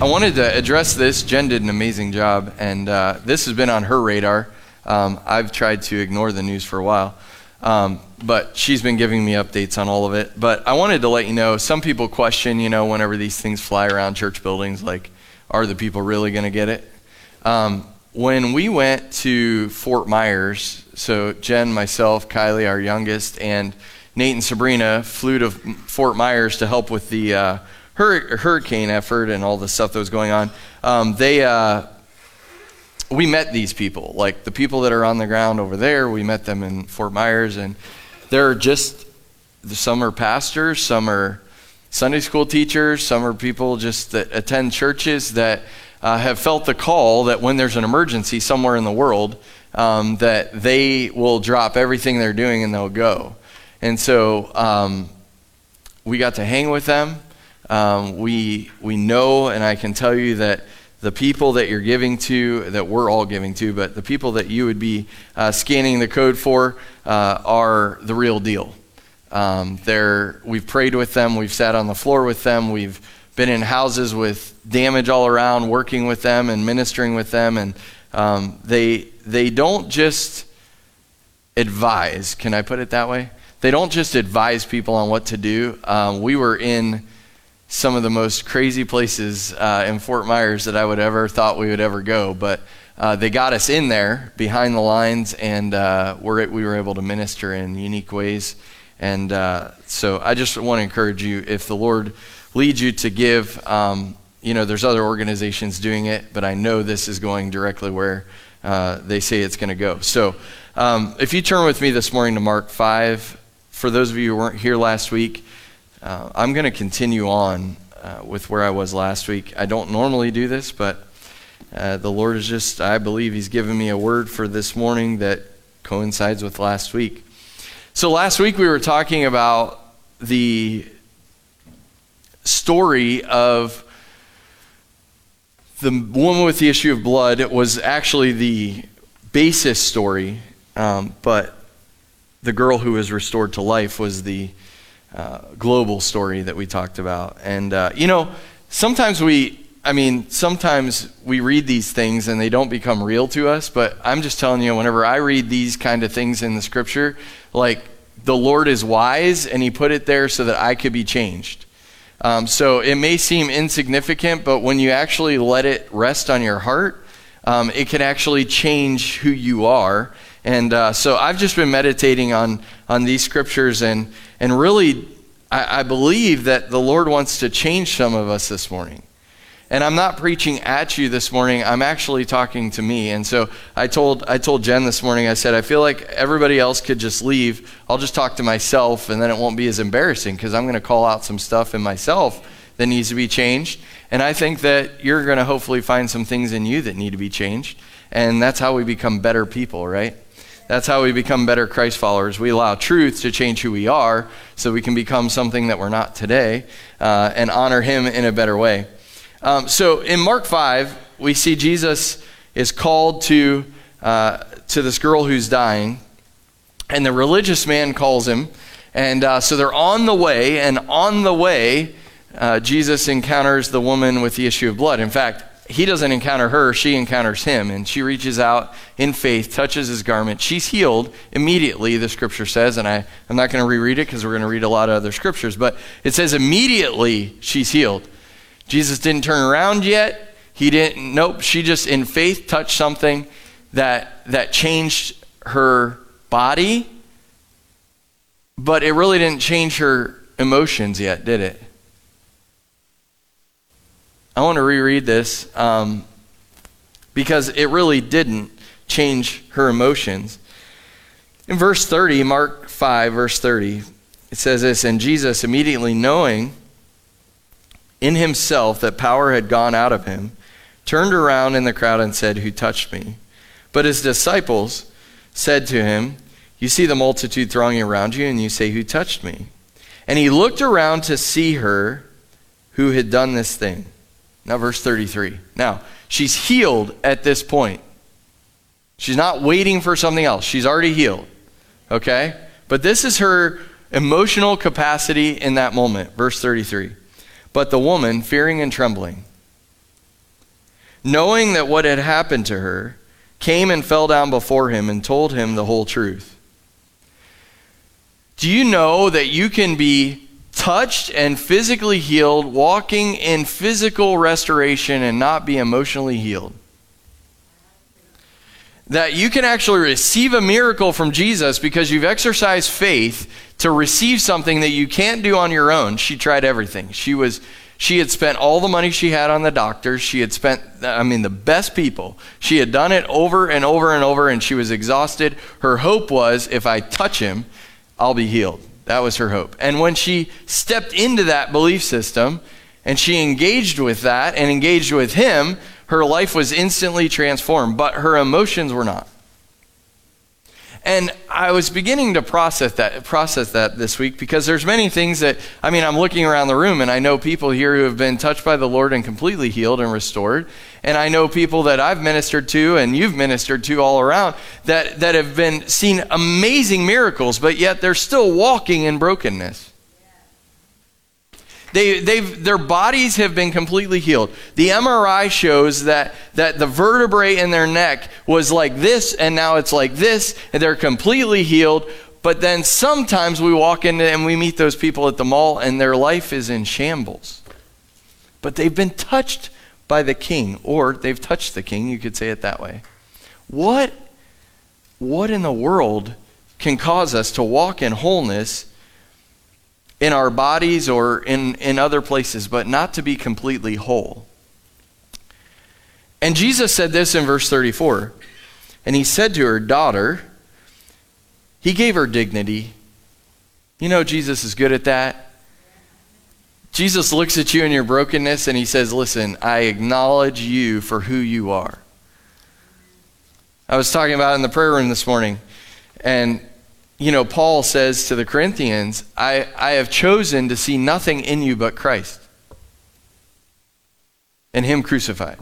I wanted to address this. Jen did an amazing job, and uh, this has been on her radar. Um, I've tried to ignore the news for a while, um, but she's been giving me updates on all of it. But I wanted to let you know some people question, you know, whenever these things fly around church buildings, like, are the people really going to get it? Um, when we went to Fort Myers, so Jen, myself, Kylie, our youngest, and Nate and Sabrina flew to Fort Myers to help with the. Uh, hurricane effort and all the stuff that was going on, um, they, uh, we met these people. Like the people that are on the ground over there, we met them in Fort Myers, and they're just, some are pastors, some are Sunday school teachers, some are people just that attend churches that uh, have felt the call that when there's an emergency somewhere in the world, um, that they will drop everything they're doing and they'll go. And so um, we got to hang with them. Um, we, we know, and I can tell you that the people that you're giving to, that we're all giving to, but the people that you would be uh, scanning the code for uh, are the real deal. Um, we've prayed with them, we've sat on the floor with them, we've been in houses with damage all around, working with them and ministering with them, and um, they they don't just advise. Can I put it that way? They don't just advise people on what to do. Um, we were in some of the most crazy places uh, in Fort Myers that I would ever thought we would ever go. But uh, they got us in there behind the lines, and uh, we're, we were able to minister in unique ways. And uh, so I just want to encourage you if the Lord leads you to give, um, you know, there's other organizations doing it, but I know this is going directly where uh, they say it's going to go. So um, if you turn with me this morning to Mark 5, for those of you who weren't here last week, uh, I'm going to continue on uh, with where I was last week. I don't normally do this, but uh, the Lord is just, I believe He's given me a word for this morning that coincides with last week. So last week we were talking about the story of the woman with the issue of blood. It was actually the basis story, um, but the girl who was restored to life was the uh, global story that we talked about. And, uh, you know, sometimes we, I mean, sometimes we read these things and they don't become real to us, but I'm just telling you, whenever I read these kind of things in the scripture, like the Lord is wise and He put it there so that I could be changed. Um, so it may seem insignificant, but when you actually let it rest on your heart, um, it can actually change who you are. And uh, so I've just been meditating on, on these scriptures and, and really, I, I believe that the Lord wants to change some of us this morning. And I'm not preaching at you this morning. I'm actually talking to me. And so I told I told Jen this morning. I said I feel like everybody else could just leave. I'll just talk to myself, and then it won't be as embarrassing because I'm going to call out some stuff in myself that needs to be changed. And I think that you're going to hopefully find some things in you that need to be changed. And that's how we become better people, right? That's how we become better Christ followers. We allow truth to change who we are so we can become something that we're not today uh, and honor Him in a better way. Um, so in Mark 5, we see Jesus is called to, uh, to this girl who's dying, and the religious man calls him. And uh, so they're on the way, and on the way, uh, Jesus encounters the woman with the issue of blood. In fact, he doesn't encounter her, she encounters him. And she reaches out in faith, touches his garment. She's healed immediately, the scripture says. And I, I'm not going to reread it because we're going to read a lot of other scriptures. But it says immediately she's healed. Jesus didn't turn around yet. He didn't, nope. She just in faith touched something that, that changed her body. But it really didn't change her emotions yet, did it? I want to reread this um, because it really didn't change her emotions. In verse 30, Mark 5, verse 30, it says this And Jesus, immediately knowing in himself that power had gone out of him, turned around in the crowd and said, Who touched me? But his disciples said to him, You see the multitude thronging around you, and you say, Who touched me? And he looked around to see her who had done this thing. Now, verse 33. Now, she's healed at this point. She's not waiting for something else. She's already healed. Okay? But this is her emotional capacity in that moment. Verse 33. But the woman, fearing and trembling, knowing that what had happened to her, came and fell down before him and told him the whole truth. Do you know that you can be touched and physically healed, walking in physical restoration and not be emotionally healed? That you can actually receive a miracle from Jesus because you've exercised faith to receive something that you can't do on your own. She tried everything. She was she had spent all the money she had on the doctors. She had spent, I mean, the best people. She had done it over and over and over, and she was exhausted. Her hope was if I touch him, I'll be healed. That was her hope. And when she stepped into that belief system and she engaged with that and engaged with him, her life was instantly transformed, but her emotions were not. And I was beginning to process that process that this week because there's many things that I mean I'm looking around the room and I know people here who have been touched by the Lord and completely healed and restored. And I know people that I've ministered to and you've ministered to all around that, that have been seen amazing miracles, but yet they're still walking in brokenness. They, they've, their bodies have been completely healed. The MRI shows that, that the vertebrae in their neck was like this, and now it's like this, and they're completely healed. But then sometimes we walk in and we meet those people at the mall, and their life is in shambles. But they've been touched by the king, or they've touched the king, you could say it that way. What, what in the world can cause us to walk in wholeness in our bodies or in, in other places, but not to be completely whole. And Jesus said this in verse 34. And he said to her, Daughter, he gave her dignity. You know, Jesus is good at that. Jesus looks at you in your brokenness and he says, Listen, I acknowledge you for who you are. I was talking about in the prayer room this morning, and you know, Paul says to the Corinthians, I, I have chosen to see nothing in you but Christ and Him crucified.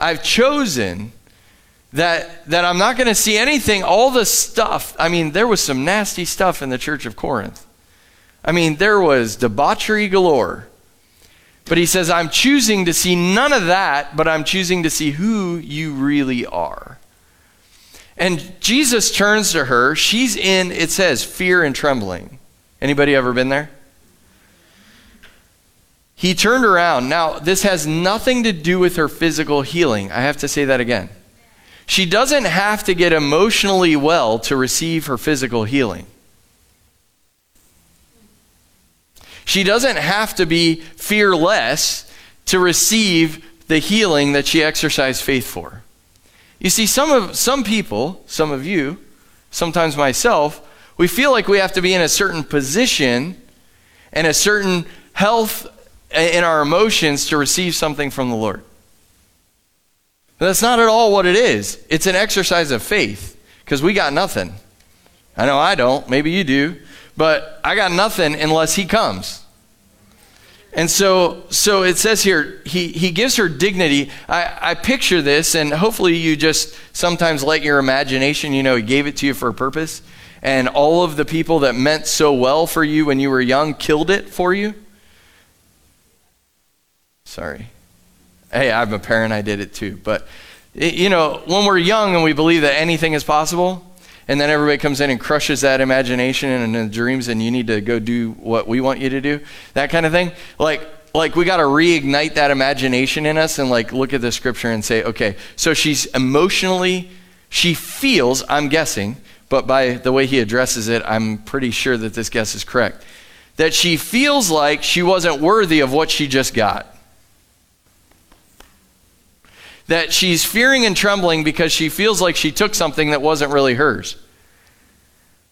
I've chosen that, that I'm not going to see anything, all the stuff. I mean, there was some nasty stuff in the church of Corinth. I mean, there was debauchery galore. But he says, I'm choosing to see none of that, but I'm choosing to see who you really are. And Jesus turns to her. She's in, it says, fear and trembling. Anybody ever been there? He turned around. Now, this has nothing to do with her physical healing. I have to say that again. She doesn't have to get emotionally well to receive her physical healing. She doesn't have to be fearless to receive the healing that she exercised faith for. You see, some of some people, some of you, sometimes myself, we feel like we have to be in a certain position and a certain health uh, in our emotions to receive something from the Lord. But that's not at all what it is. It's an exercise of faith because we got nothing. I know I don't, maybe you do, but I got nothing unless He comes. And so, so it says here, he, he gives her dignity. I, I picture this, and hopefully you just sometimes let your imagination, you know, he gave it to you for a purpose. And all of the people that meant so well for you when you were young killed it for you. Sorry. Hey, I'm a parent, I did it too. But, you know, when we're young and we believe that anything is possible, and then everybody comes in and crushes that imagination and, the dreams and you need to go do what we want you to do. That kind of thing. Like like we got to reignite that imagination in us and like look at the scripture and say okay so she's emotionally she feels i'm guessing but by the way he addresses it i'm pretty sure that this guess is correct that she feels like she wasn't worthy of what she just got that she's fearing and trembling because she feels like she took something that wasn't really hers.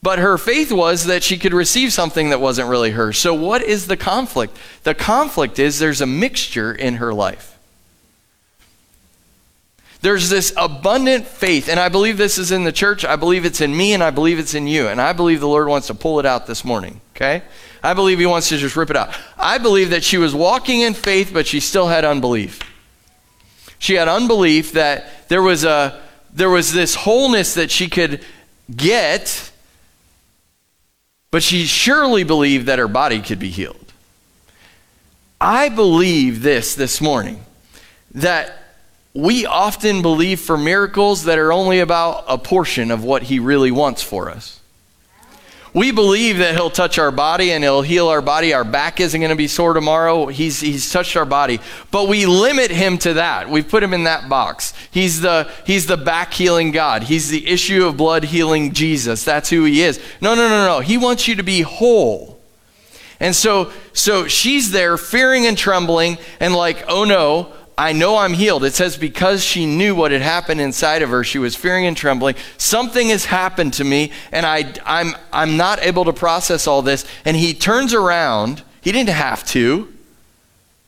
But her faith was that she could receive something that wasn't really hers. So, what is the conflict? The conflict is there's a mixture in her life. There's this abundant faith, and I believe this is in the church. I believe it's in me, and I believe it's in you. And I believe the Lord wants to pull it out this morning, okay? I believe He wants to just rip it out. I believe that she was walking in faith, but she still had unbelief. She had unbelief that there was, a, there was this wholeness that she could get, but she surely believed that her body could be healed. I believe this this morning that we often believe for miracles that are only about a portion of what He really wants for us. We believe that He'll touch our body and He'll heal our body. Our back isn't going to be sore tomorrow. He's, he's touched our body. But we limit Him to that. We've put Him in that box. He's the, he's the back healing God. He's the issue of blood healing Jesus. That's who He is. No, no, no, no. He wants you to be whole. And so, so she's there fearing and trembling and like, oh no, I know I'm healed. It says, because she knew what had happened inside of her, she was fearing and trembling. Something has happened to me, and I, I'm, I'm not able to process all this. And he turns around. He didn't have to.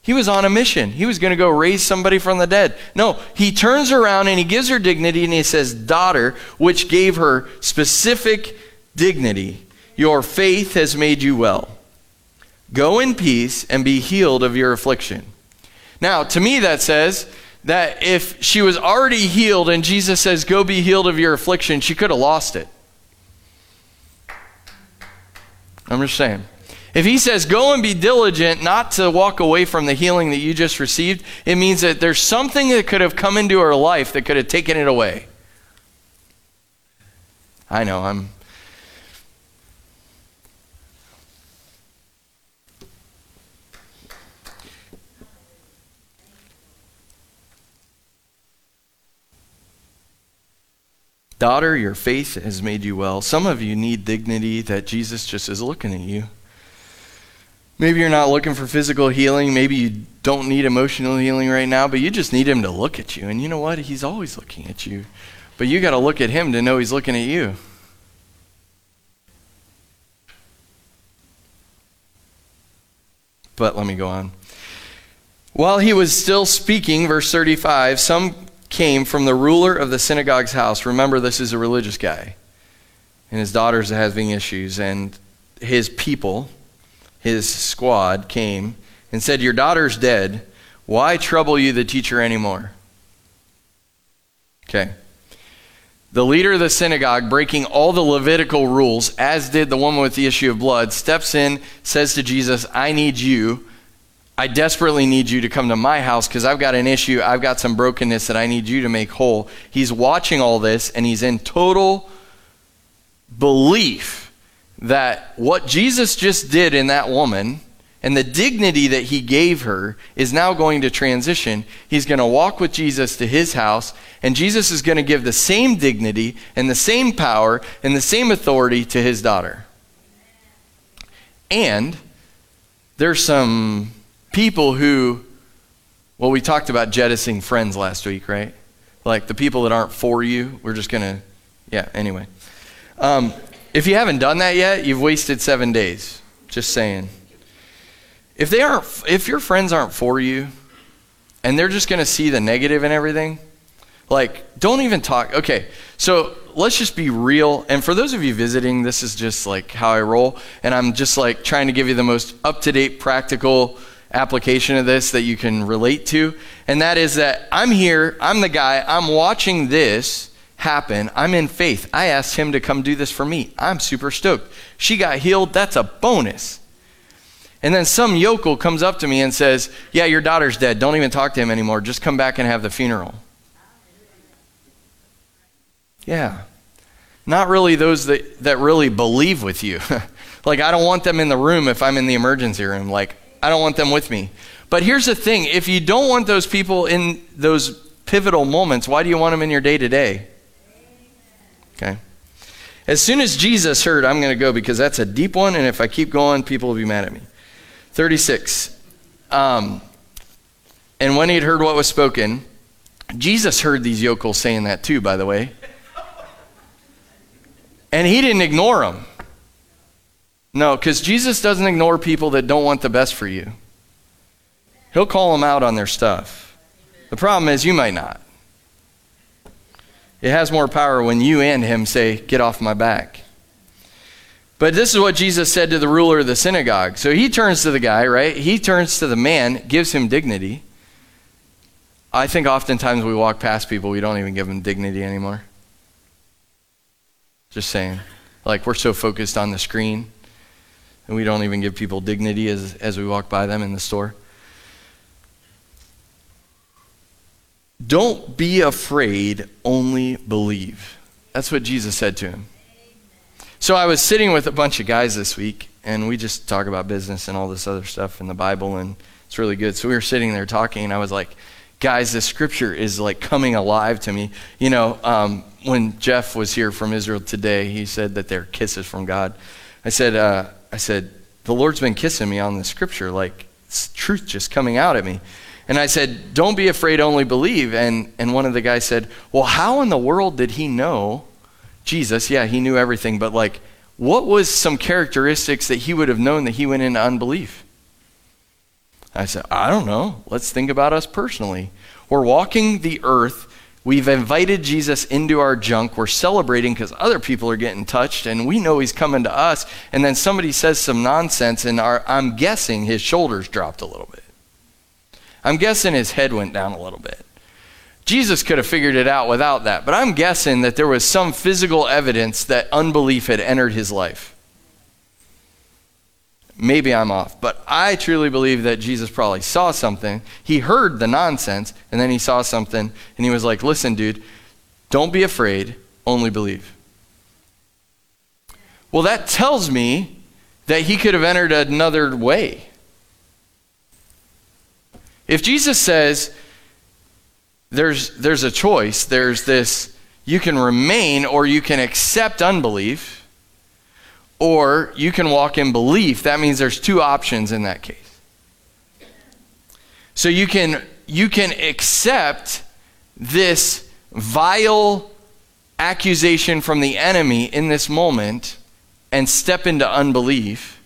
He was on a mission. He was going to go raise somebody from the dead. No, he turns around and he gives her dignity and he says, Daughter, which gave her specific dignity. Your faith has made you well. Go in peace and be healed of your affliction. Now, to me, that says that if she was already healed and Jesus says, Go be healed of your affliction, she could have lost it. I'm just saying. If he says, Go and be diligent not to walk away from the healing that you just received, it means that there's something that could have come into her life that could have taken it away. I know, I'm Daughter, your faith has made you well. Some of you need dignity that Jesus just is looking at you. Maybe you're not looking for physical healing. Maybe you don't need emotional healing right now, but you just need him to look at you. And you know what? He's always looking at you. But you got to look at him to know he's looking at you. But let me go on. While he was still speaking, verse 35, some came from the ruler of the synagogue's house. Remember, this is a religious guy. And his daughters having issues. And his people, his squad, came and said, Your daughter's dead. Why trouble you the teacher anymore? Okay. The leader of the synagogue, breaking all the Levitical rules, as did the woman with the issue of blood, steps in, says to Jesus, I need you I desperately need you to come to my house because I've got an issue. I've got some brokenness that I need you to make whole. He's watching all this and he's in total belief that what Jesus just did in that woman and the dignity that he gave her is now going to transition. He's going to walk with Jesus to his house, and Jesus is going to give the same dignity and the same power and the same authority to his daughter. And there's some people who, well, we talked about jettisoning friends last week, right? Like the people that aren't for you, we're just going to, yeah, anyway. Um, if you haven't done that yet, you've wasted seven days. Just saying. If they aren't, if your friends aren't for you, and they're just going to see the negative in everything, like, don't even talk. Okay, so let's just be real. And for those of you visiting, this is just like how I roll. And I'm just like trying to give you the most up to date, practical, application of this that you can relate to. And that is that I'm here, I'm the guy, I'm watching this happen. I'm in faith. I asked him to come do this for me. I'm super stoked. She got healed. That's a bonus. And then some yokel comes up to me and says, Yeah, your daughter's dead. Don't even talk to him anymore. Just come back and have the funeral. Yeah. Not really those that, that really believe with you. like, I don't want them in the room if I'm in the emergency room. Like, I don't want them with me. But here's the thing if you don't want those people in those pivotal moments, why do you want them in your day to day? Okay. As soon as Jesus heard, I'm going to go because that's a deep one, and if I keep going, people will be mad at me. 36. Um, and when he had heard what was spoken, Jesus heard these yokels saying that too, by the way. And he didn't ignore them. No, because Jesus doesn't ignore people that don't want the best for you. He'll call them out on their stuff. The problem is, you might not. It has more power when you and him say, Get off my back. But this is what Jesus said to the ruler of the synagogue. So he turns to the guy, right? He turns to the man, gives him dignity. I think oftentimes we walk past people, we don't even give them dignity anymore. Just saying. Like we're so focused on the screen, and we don't even give people dignity as, as we walk by them in the store. Don't be afraid, only believe. That's what Jesus said to him. So I was sitting with a bunch of guys this week, and we just talk about business and all this other stuff in the Bible, and it's really good. So we were sitting there talking, and I was like, guys, this scripture is like coming alive to me. You know, um, when Jeff was here from Israel today, he said that they're kisses from God. I said, uh, I said, the Lord's been kissing me on the scripture, like truth just coming out at me. And I said, Don't be afraid, only believe. And, and one of the guys said, Well, how in the world did he know Jesus? Yeah, he knew everything, but like, what was some characteristics that he would have known that he went into unbelief? I said, I don't know. Let's think about us personally. We're walking the earth. We've invited Jesus into our junk. We're celebrating because other people are getting touched, and we know he's coming to us. And then somebody says some nonsense, and our, I'm guessing his shoulders dropped a little bit. I'm guessing his head went down a little bit. Jesus could have figured it out without that, but I'm guessing that there was some physical evidence that unbelief had entered his life. Maybe I'm off, but I truly believe that Jesus probably saw something. He heard the nonsense, and then he saw something, and he was like, Listen, dude, don't be afraid, only believe. Well, that tells me that he could have entered another way. If Jesus says there's, there's a choice, there's this, you can remain or you can accept unbelief, or you can walk in belief, that means there's two options in that case. So you can, you can accept this vile accusation from the enemy in this moment and step into unbelief,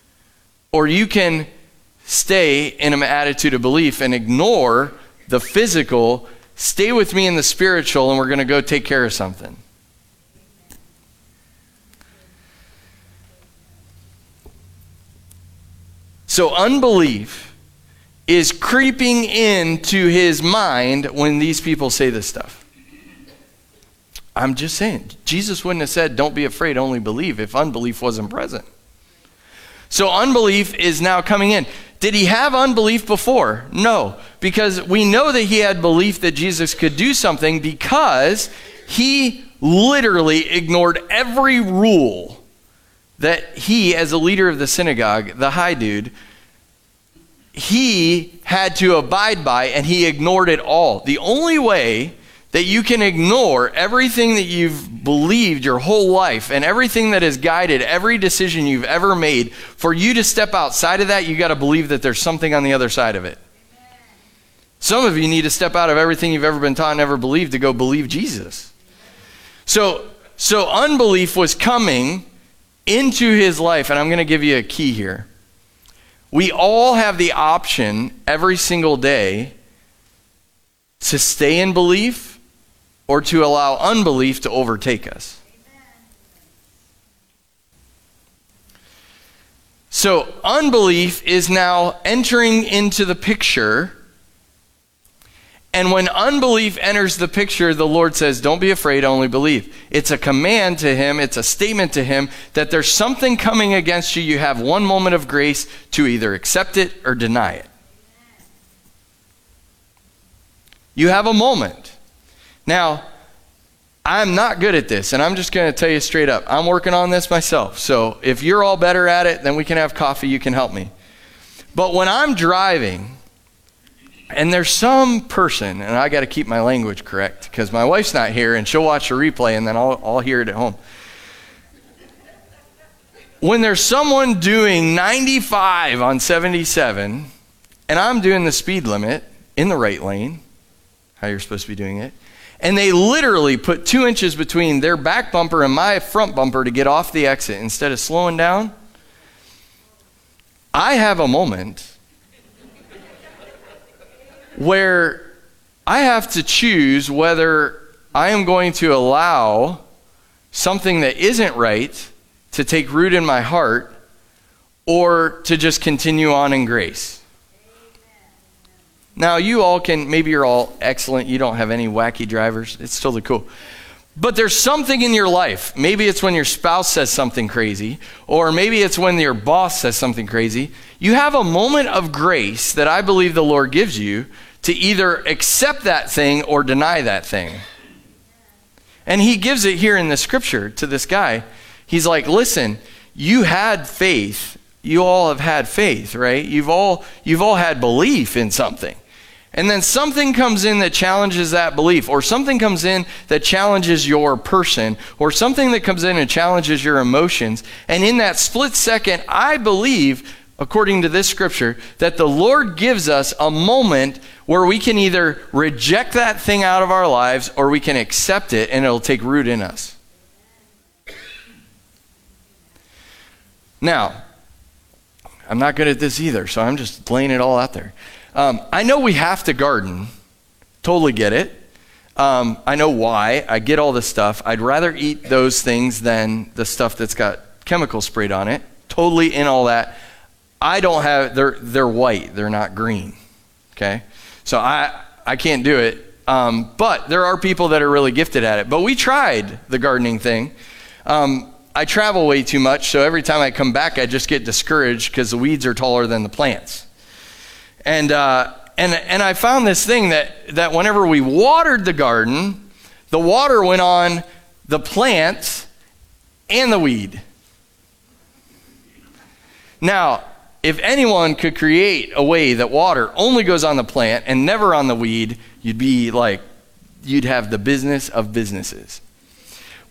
or you can stay in an attitude of belief and ignore the physical, stay with me in the spiritual, and we're going to go take care of something. So, unbelief is creeping into his mind when these people say this stuff. I'm just saying, Jesus wouldn't have said, Don't be afraid, only believe, if unbelief wasn't present. So, unbelief is now coming in. Did he have unbelief before? No, because we know that he had belief that Jesus could do something because he literally ignored every rule that he, as a leader of the synagogue, the high dude, he had to abide by and he ignored it all. The only way that you can ignore everything that you've believed your whole life and everything that has guided every decision you've ever made, for you to step outside of that, you've got to believe that there's something on the other side of it. Some of you need to step out of everything you've ever been taught and ever believed to go believe Jesus. So, so unbelief was coming into his life, and I'm going to give you a key here. We all have the option every single day to stay in belief or to allow unbelief to overtake us. So, unbelief is now entering into the picture. And when unbelief enters the picture, the Lord says, Don't be afraid, only believe. It's a command to him, it's a statement to him that there's something coming against you. You have one moment of grace to either accept it or deny it. You have a moment. Now, I'm not good at this, and I'm just going to tell you straight up. I'm working on this myself. So if you're all better at it, then we can have coffee. You can help me. But when I'm driving, and there's some person, and I got to keep my language correct because my wife's not here, and she'll watch the replay, and then I'll, I'll hear it at home. When there's someone doing 95 on 77, and I'm doing the speed limit in the right lane, how you're supposed to be doing it, and they literally put two inches between their back bumper and my front bumper to get off the exit instead of slowing down. I have a moment where I have to choose whether I am going to allow something that isn't right to take root in my heart or to just continue on in grace. Now, you all can, maybe you're all excellent. You don't have any wacky drivers. It's totally cool. But there's something in your life. Maybe it's when your spouse says something crazy, or maybe it's when your boss says something crazy. You have a moment of grace that I believe the Lord gives you to either accept that thing or deny that thing. And he gives it here in the scripture to this guy. He's like, listen, you had faith. You all have had faith, right? You've all, you've all had belief in something. And then something comes in that challenges that belief, or something comes in that challenges your person, or something that comes in and challenges your emotions. And in that split second, I believe, according to this scripture, that the Lord gives us a moment where we can either reject that thing out of our lives or we can accept it and it'll take root in us. Now, I'm not good at this either, so I'm just laying it all out there. Um, I know we have to garden. Totally get it. Um, I know why. I get all this stuff. I'd rather eat those things than the stuff that's got chemicals sprayed on it. Totally in all that. I don't have, they're, they're white, they're not green. Okay? So I, I can't do it. Um, but there are people that are really gifted at it. But we tried the gardening thing. Um, I travel way too much, so every time I come back, I just get discouraged because the weeds are taller than the plants. And, uh, and, and I found this thing that, that whenever we watered the garden, the water went on the plants and the weed. Now, if anyone could create a way that water only goes on the plant and never on the weed, you'd be like, you'd have the business of businesses.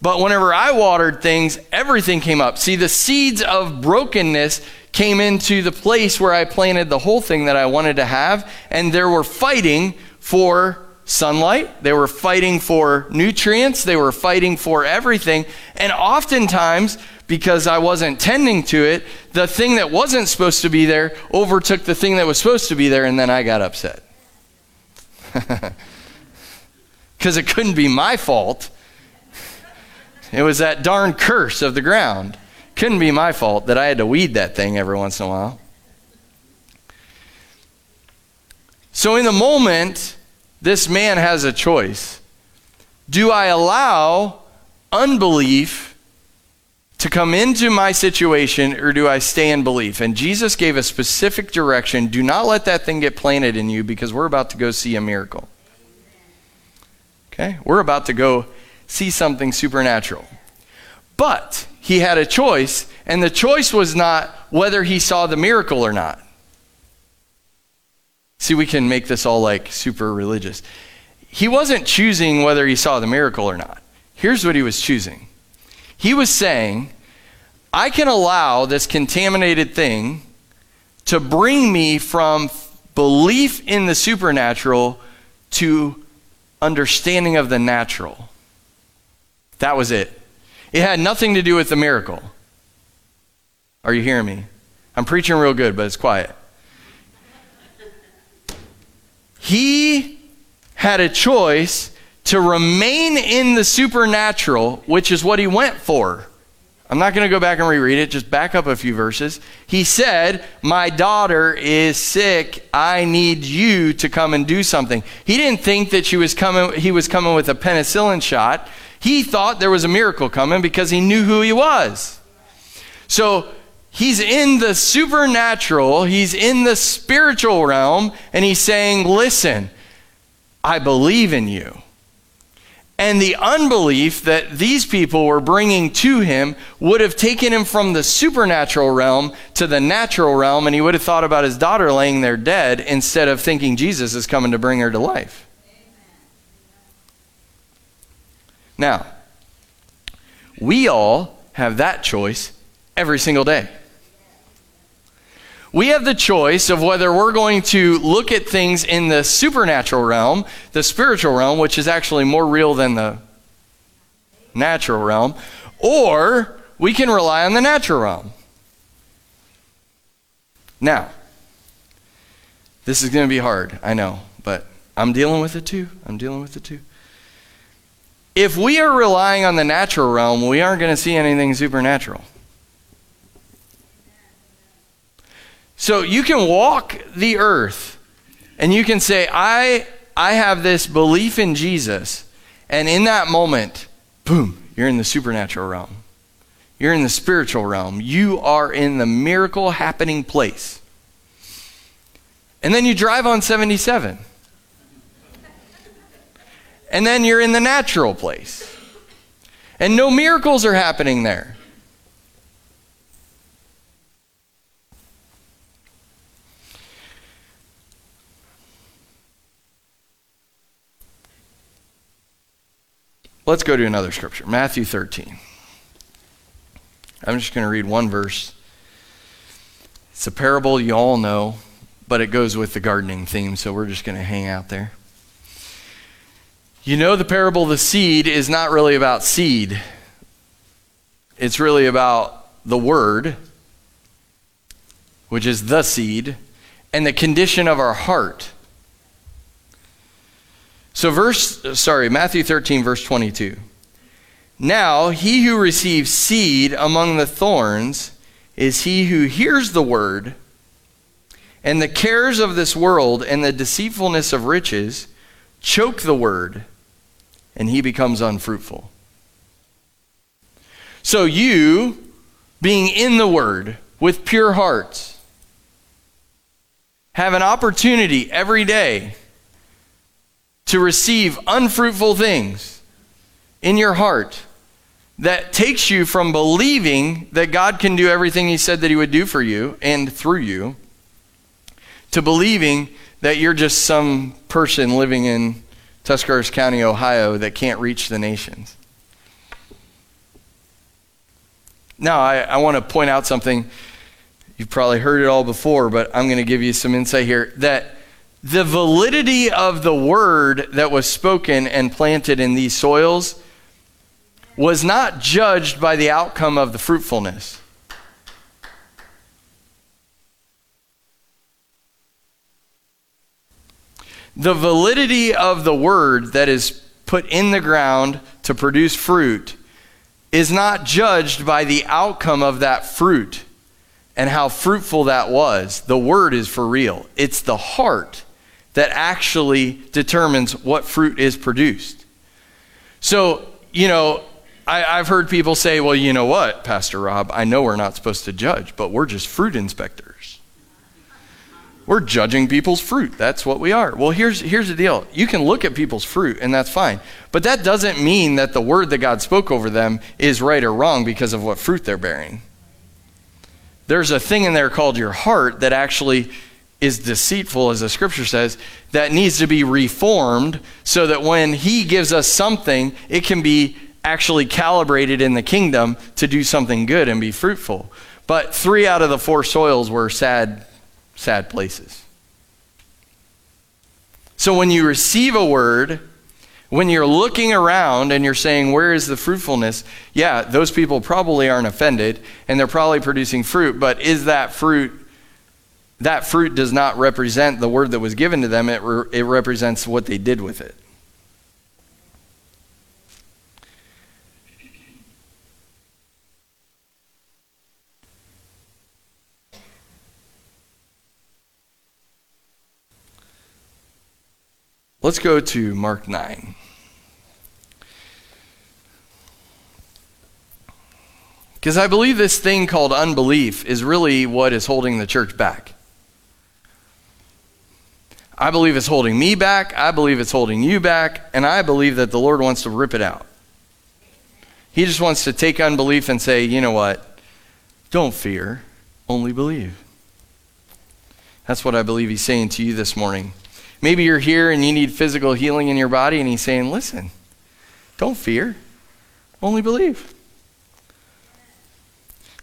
But whenever I watered things, everything came up. See, the seeds of brokenness came into the place where I planted the whole thing that I wanted to have, and they were fighting for sunlight, they were fighting for nutrients, they were fighting for everything. And oftentimes, because I wasn't tending to it, the thing that wasn't supposed to be there overtook the thing that was supposed to be there, and then I got upset. Because it couldn't be my fault. It was that darn curse of the ground. Couldn't be my fault that I had to weed that thing every once in a while. So, in the moment, this man has a choice. Do I allow unbelief to come into my situation or do I stay in belief? And Jesus gave a specific direction. Do not let that thing get planted in you because we're about to go see a miracle. Okay? We're about to go see something supernatural. But he had a choice, and the choice was not whether he saw the miracle or not. See, we can make this all like super religious. He wasn't choosing whether he saw the miracle or not. Here's what he was choosing he was saying, I can allow this contaminated thing to bring me from belief in the supernatural to understanding of the natural. That was it. It had nothing to do with the miracle. Are you hearing me? I'm preaching real good, but it's quiet. He had a choice to remain in the supernatural, which is what he went for. I'm not going to go back and reread it, just back up a few verses. He said, My daughter is sick. I need you to come and do something. He didn't think that she was coming, he was coming with a penicillin shot. He thought there was a miracle coming because he knew who he was. So he's in the supernatural, he's in the spiritual realm, and he's saying, Listen, I believe in you. And the unbelief that these people were bringing to him would have taken him from the supernatural realm to the natural realm, and he would have thought about his daughter laying there dead instead of thinking Jesus is coming to bring her to life. Now, we all have that choice every single day. We have the choice of whether we're going to look at things in the supernatural realm, the spiritual realm, which is actually more real than the natural realm, or we can rely on the natural realm. Now, this is going to be hard, I know, but I'm dealing with it too. I'm dealing with it too. If we are relying on the natural realm, we aren't going to see anything supernatural. So you can walk the earth and you can say, I, I have this belief in Jesus. And in that moment, boom, you're in the supernatural realm. You're in the spiritual realm. You are in the miracle happening place. And then you drive on 77. And then you're in the natural place. And no miracles are happening there. Let's go to another scripture Matthew 13. I'm just going to read one verse. It's a parable you all know, but it goes with the gardening theme, so we're just going to hang out there. You know, the parable of the seed is not really about seed, it's really about the word, which is the seed, and the condition of our heart. So, verse, sorry, Matthew 13, verse 22. Now, he who receives seed among the thorns is he who hears the word, and the cares of this world and the deceitfulness of riches choke the word, and he becomes unfruitful. So, you, being in the word with pure hearts, have an opportunity every day to receive unfruitful things in your heart that takes you from believing that God can do everything He said that He would do for you and through you to believing that you're just some person living in Tuscarawas County, Ohio that can't reach the nations. Now, I, I want to point out something. You've probably heard it all before, but I'm going to give you some insight here that the validity of the word that was spoken and planted in these soils was not judged by the outcome of the fruitfulness. The validity of the word that is put in the ground to produce fruit is not judged by the outcome of that fruit and how fruitful that was. The word is for real, it's the heart that actually determines what fruit is produced. So, you know, I, have heard people say, well, you know what, Pastor Rob, I know we're not supposed to judge, but we're just fruit inspectors. We're judging people's fruit. That's what we are. Well, here's, here's the deal you can look at people's fruit, and that's fine. But that doesn't mean that the word that God spoke over them is right or wrong because of what fruit they're bearing. There's a thing in there called your heart that actually is deceitful, as the scripture says, that needs to be reformed so that when he gives us something, it can be actually calibrated in the kingdom to do something good and be fruitful. But three out of the four soils were sad, sad places. So when you receive a word, when you're looking around and you're saying, Where is the fruitfulness? Yeah, those people probably aren't offended and they're probably producing fruit, but is that fruit that fruit does not represent the word that was given to them, it, re- it represents what they did with it. Let's go to Mark 9. Because I believe this thing called unbelief is really what is holding the church back. I believe it's holding me back. I believe it's holding you back. And I believe that the Lord wants to rip it out. He just wants to take unbelief and say, you know what? Don't fear, only believe. That's what I believe He's saying to you this morning. Maybe you're here and you need physical healing in your body, and He's saying, listen, don't fear, only believe.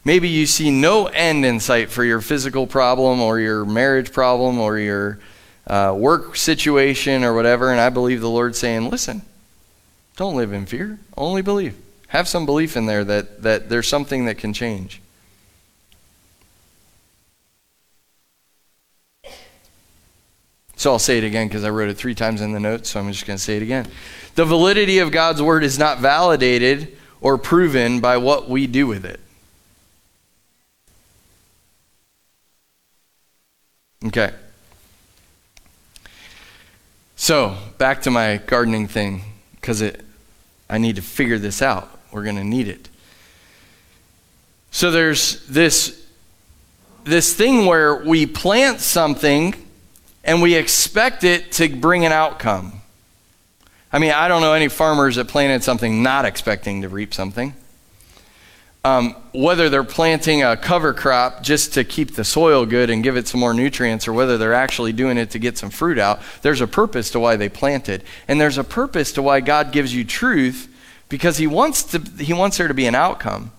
Maybe you see no end in sight for your physical problem or your marriage problem or your uh, work situation or whatever, and I believe the Lord saying, listen, don't live in fear, only believe. Have some belief in there that, that there's something that can change. So I'll say it again because I wrote it three times in the notes, so I'm just going to say it again. The validity of God's word is not validated or proven by what we do with it. Okay. So, back to my gardening thing because I need to figure this out. We're going to need it. So there's this this thing where we plant something and we expect it to bring an outcome. I mean, I don't know any farmers that planted something not expecting to reap something. Um, whether they're planting a cover crop just to keep the soil good and give it some more nutrients, or whether they're actually doing it to get some fruit out, there's a purpose to why they planted. And there's a purpose to why God gives you truth because He wants, to, he wants there to be an outcome.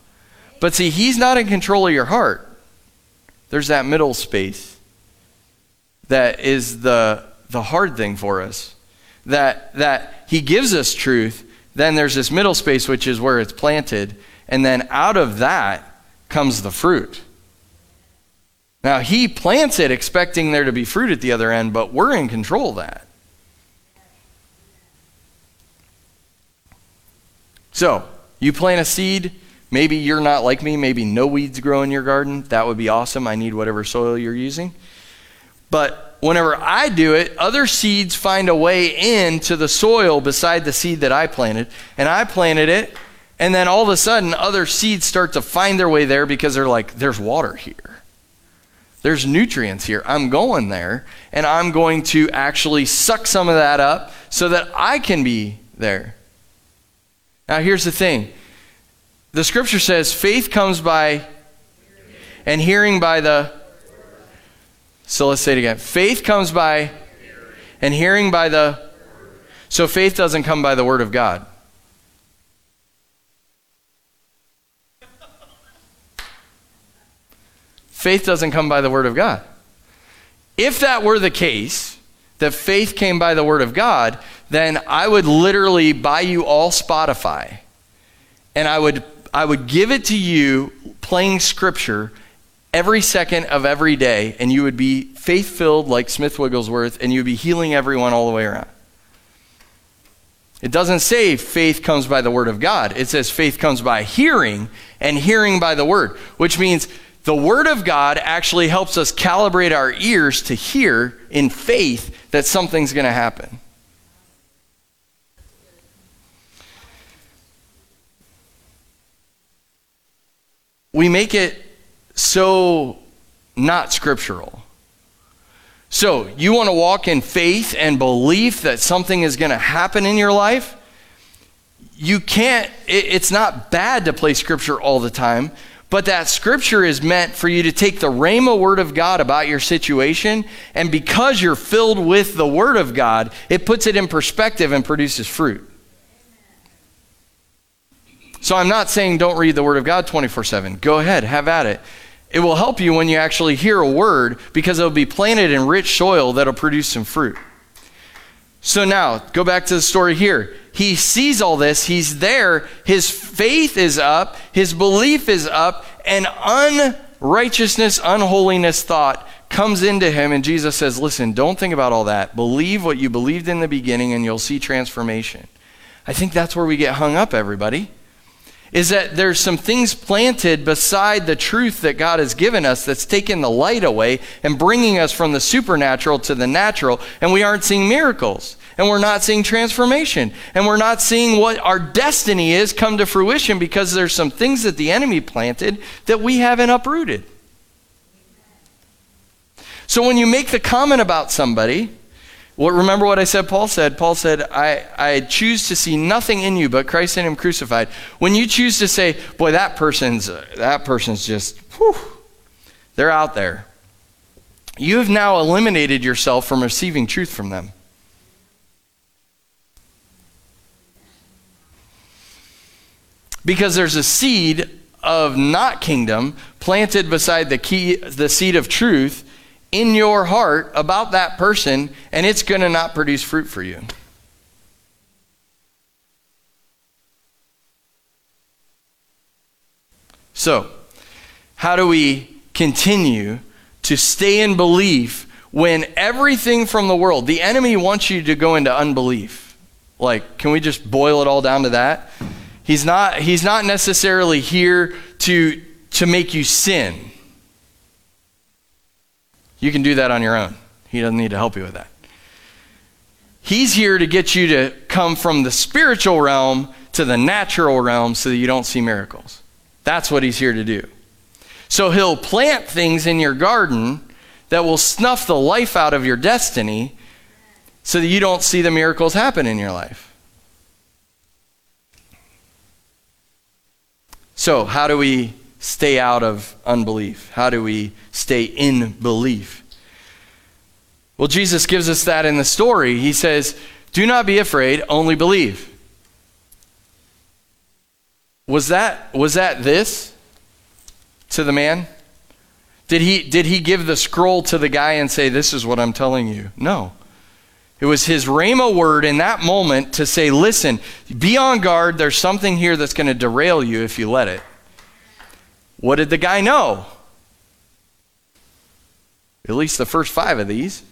But see, He's not in control of your heart. There's that middle space that is the, the hard thing for us. That, that he gives us truth, then there's this middle space, which is where it's planted, and then out of that comes the fruit. Now, he plants it expecting there to be fruit at the other end, but we're in control of that. So, you plant a seed. Maybe you're not like me. Maybe no weeds grow in your garden. That would be awesome. I need whatever soil you're using. But whenever I do it, other seeds find a way into the soil beside the seed that I planted. And I planted it, and then all of a sudden, other seeds start to find their way there because they're like, there's water here. There's nutrients here. I'm going there, and I'm going to actually suck some of that up so that I can be there. Now, here's the thing the scripture says faith comes by and hearing by the so let's say it again. Faith comes by and hearing by the. So faith doesn't come by the word of God. Faith doesn't come by the word of God. If that were the case, that faith came by the word of God, then I would literally buy you all Spotify and I would I would give it to you playing scripture every second of every day, and you would be faith filled like Smith Wigglesworth, and you would be healing everyone all the way around. It doesn't say faith comes by the word of God. It says faith comes by hearing, and hearing by the word, which means the word of God actually helps us calibrate our ears to hear in faith that something's going to happen. We make it so not scriptural. So, you want to walk in faith and belief that something is going to happen in your life? You can't, it's not bad to play scripture all the time, but that scripture is meant for you to take the Rhema word of God about your situation, and because you're filled with the word of God, it puts it in perspective and produces fruit. So I'm not saying don't read the word of God 24 7. Go ahead, have at it. It will help you when you actually hear a word because it'll be planted in rich soil that'll produce some fruit. So now, go back to the story here. He sees all this, he's there, his faith is up, his belief is up, and unrighteousness, unholiness thought comes into him, and Jesus says, Listen, don't think about all that. Believe what you believed in the beginning, and you'll see transformation. I think that's where we get hung up, everybody is that there's some things planted beside the truth that God has given us that's taking the light away and bringing us from the supernatural to the natural, and we aren't seeing miracles. And we're not seeing transformation. And we're not seeing what our destiny is come to fruition because there's some things that the enemy planted that we haven't uprooted. So when you make the comment about somebody, well, remember what I said Paul said? Paul said, I, I choose to see nothing in you but Christ in him crucified. When you choose to say, boy, that person's, that person's just, whew, they're out there. You have now eliminated yourself from receiving truth from them. Because there's a seed of not kingdom planted beside the key the seed of truth in your heart about that person and it's going to not produce fruit for you. So, how do we continue to stay in belief when everything from the world, the enemy wants you to go into unbelief? Like, can we just boil it all down to that? He's not, he's not necessarily here to, to make you sin. You can do that on your own. He doesn't need to help you with that. He's here to get you to come from the spiritual realm to the natural realm so that you don't see miracles. That's what he's here to do. So he'll plant things in your garden that will snuff the life out of your destiny so that you don't see the miracles happen in your life. So, how do we stay out of unbelief? How do we stay in belief? Well, Jesus gives us that in the story. He says, Do not be afraid, only believe. Was that, was that this to the man? Did he, did he give the scroll to the guy and say, This is what I'm telling you? No. It was his Rhema word in that moment to say, listen, be on guard. There's something here that's going to derail you if you let it. What did the guy know? At least the first five of these.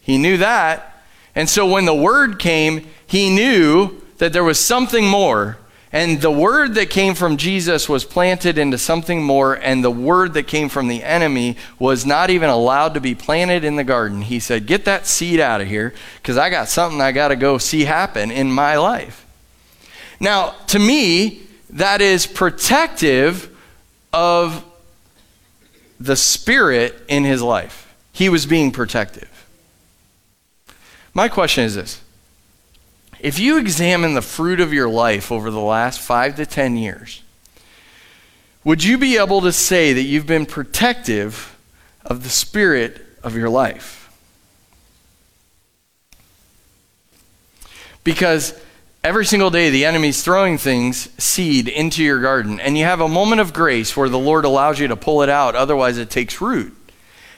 He knew that. And so when the word came, he knew that there was something more. And the word that came from Jesus was planted into something more, and the word that came from the enemy was not even allowed to be planted in the garden. He said, Get that seed out of here, because I got something I got to go see happen in my life. Now, to me, that is protective of the spirit in his life. He was being protective. My question is this if you examine the fruit of your life over the last five to ten years, would you be able to say that you've been protective of the spirit of your life? Because every single day the enemy's throwing things, seed, into your garden, and you have a moment of grace where the Lord allows you to pull it out, otherwise, it takes root.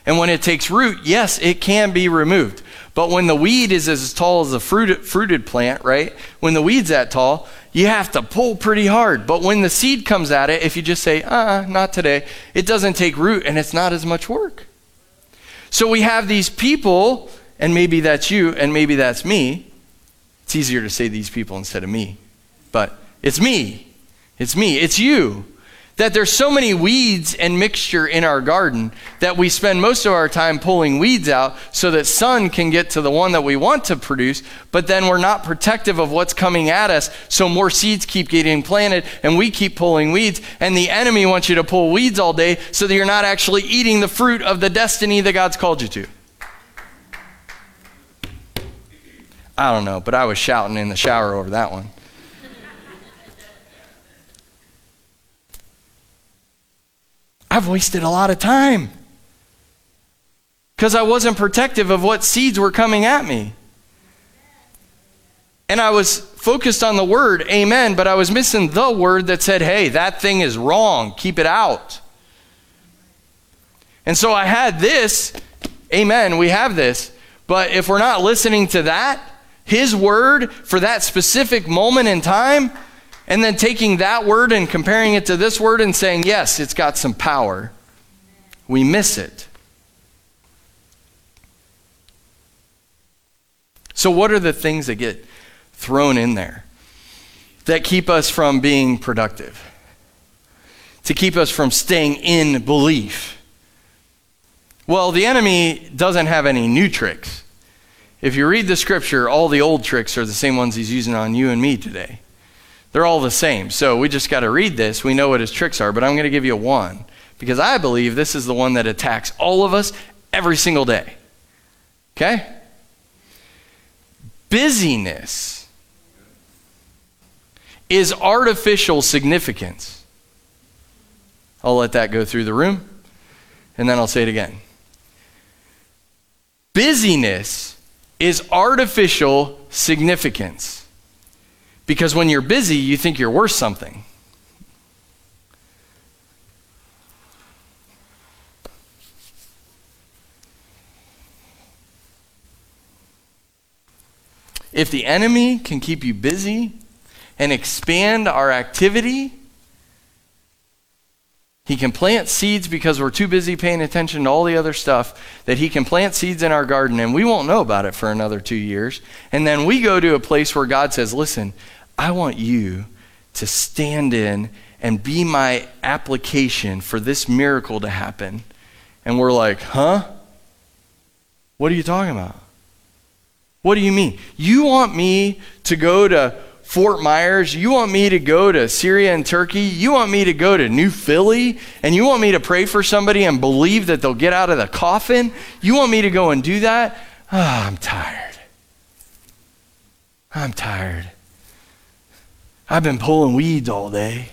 And when it takes root, yes, it can be removed. But when the weed is as tall as a fruited, fruited plant, right? When the weed's that tall, you have to pull pretty hard. But when the seed comes at it, if you just say, uh uh not today, it doesn't take root and it's not as much work. So we have these people, and maybe that's you, and maybe that's me. It's easier to say these people instead of me. But it's me. It's me. It's you that there's so many weeds and mixture in our garden that we spend most of our time pulling weeds out so that sun can get to the one that we want to produce but then we're not protective of what's coming at us so more seeds keep getting planted and we keep pulling weeds and the enemy wants you to pull weeds all day so that you're not actually eating the fruit of the destiny that God's called you to. I don't know but I was shouting in the shower over that one I've wasted a lot of time because I wasn't protective of what seeds were coming at me. And I was focused on the word, amen, but I was missing the word that said, hey, that thing is wrong, keep it out. And so I had this, amen, we have this, but if we're not listening to that, his word for that specific moment in time, and then taking that word and comparing it to this word and saying, yes, it's got some power, we miss it. So, what are the things that get thrown in there that keep us from being productive? To keep us from staying in belief? Well, the enemy doesn't have any new tricks. If you read the scripture, all the old tricks are the same ones he's using on you and me today. They're all the same. So we just got to read this. We know what his tricks are, but I'm going to give you one because I believe this is the one that attacks all of us every single day. Okay? Busyness is artificial significance. I'll let that go through the room and then I'll say it again. Busyness is artificial significance. Because when you're busy, you think you're worth something. If the enemy can keep you busy and expand our activity, he can plant seeds because we're too busy paying attention to all the other stuff that he can plant seeds in our garden and we won't know about it for another two years. And then we go to a place where God says, Listen, I want you to stand in and be my application for this miracle to happen. And we're like, Huh? What are you talking about? What do you mean? You want me to go to Fort Myers. You want me to go to Syria and Turkey. You want me to go to New Philly. And you want me to pray for somebody and believe that they'll get out of the coffin. You want me to go and do that? Oh, I'm tired. I'm tired. I've been pulling weeds all day.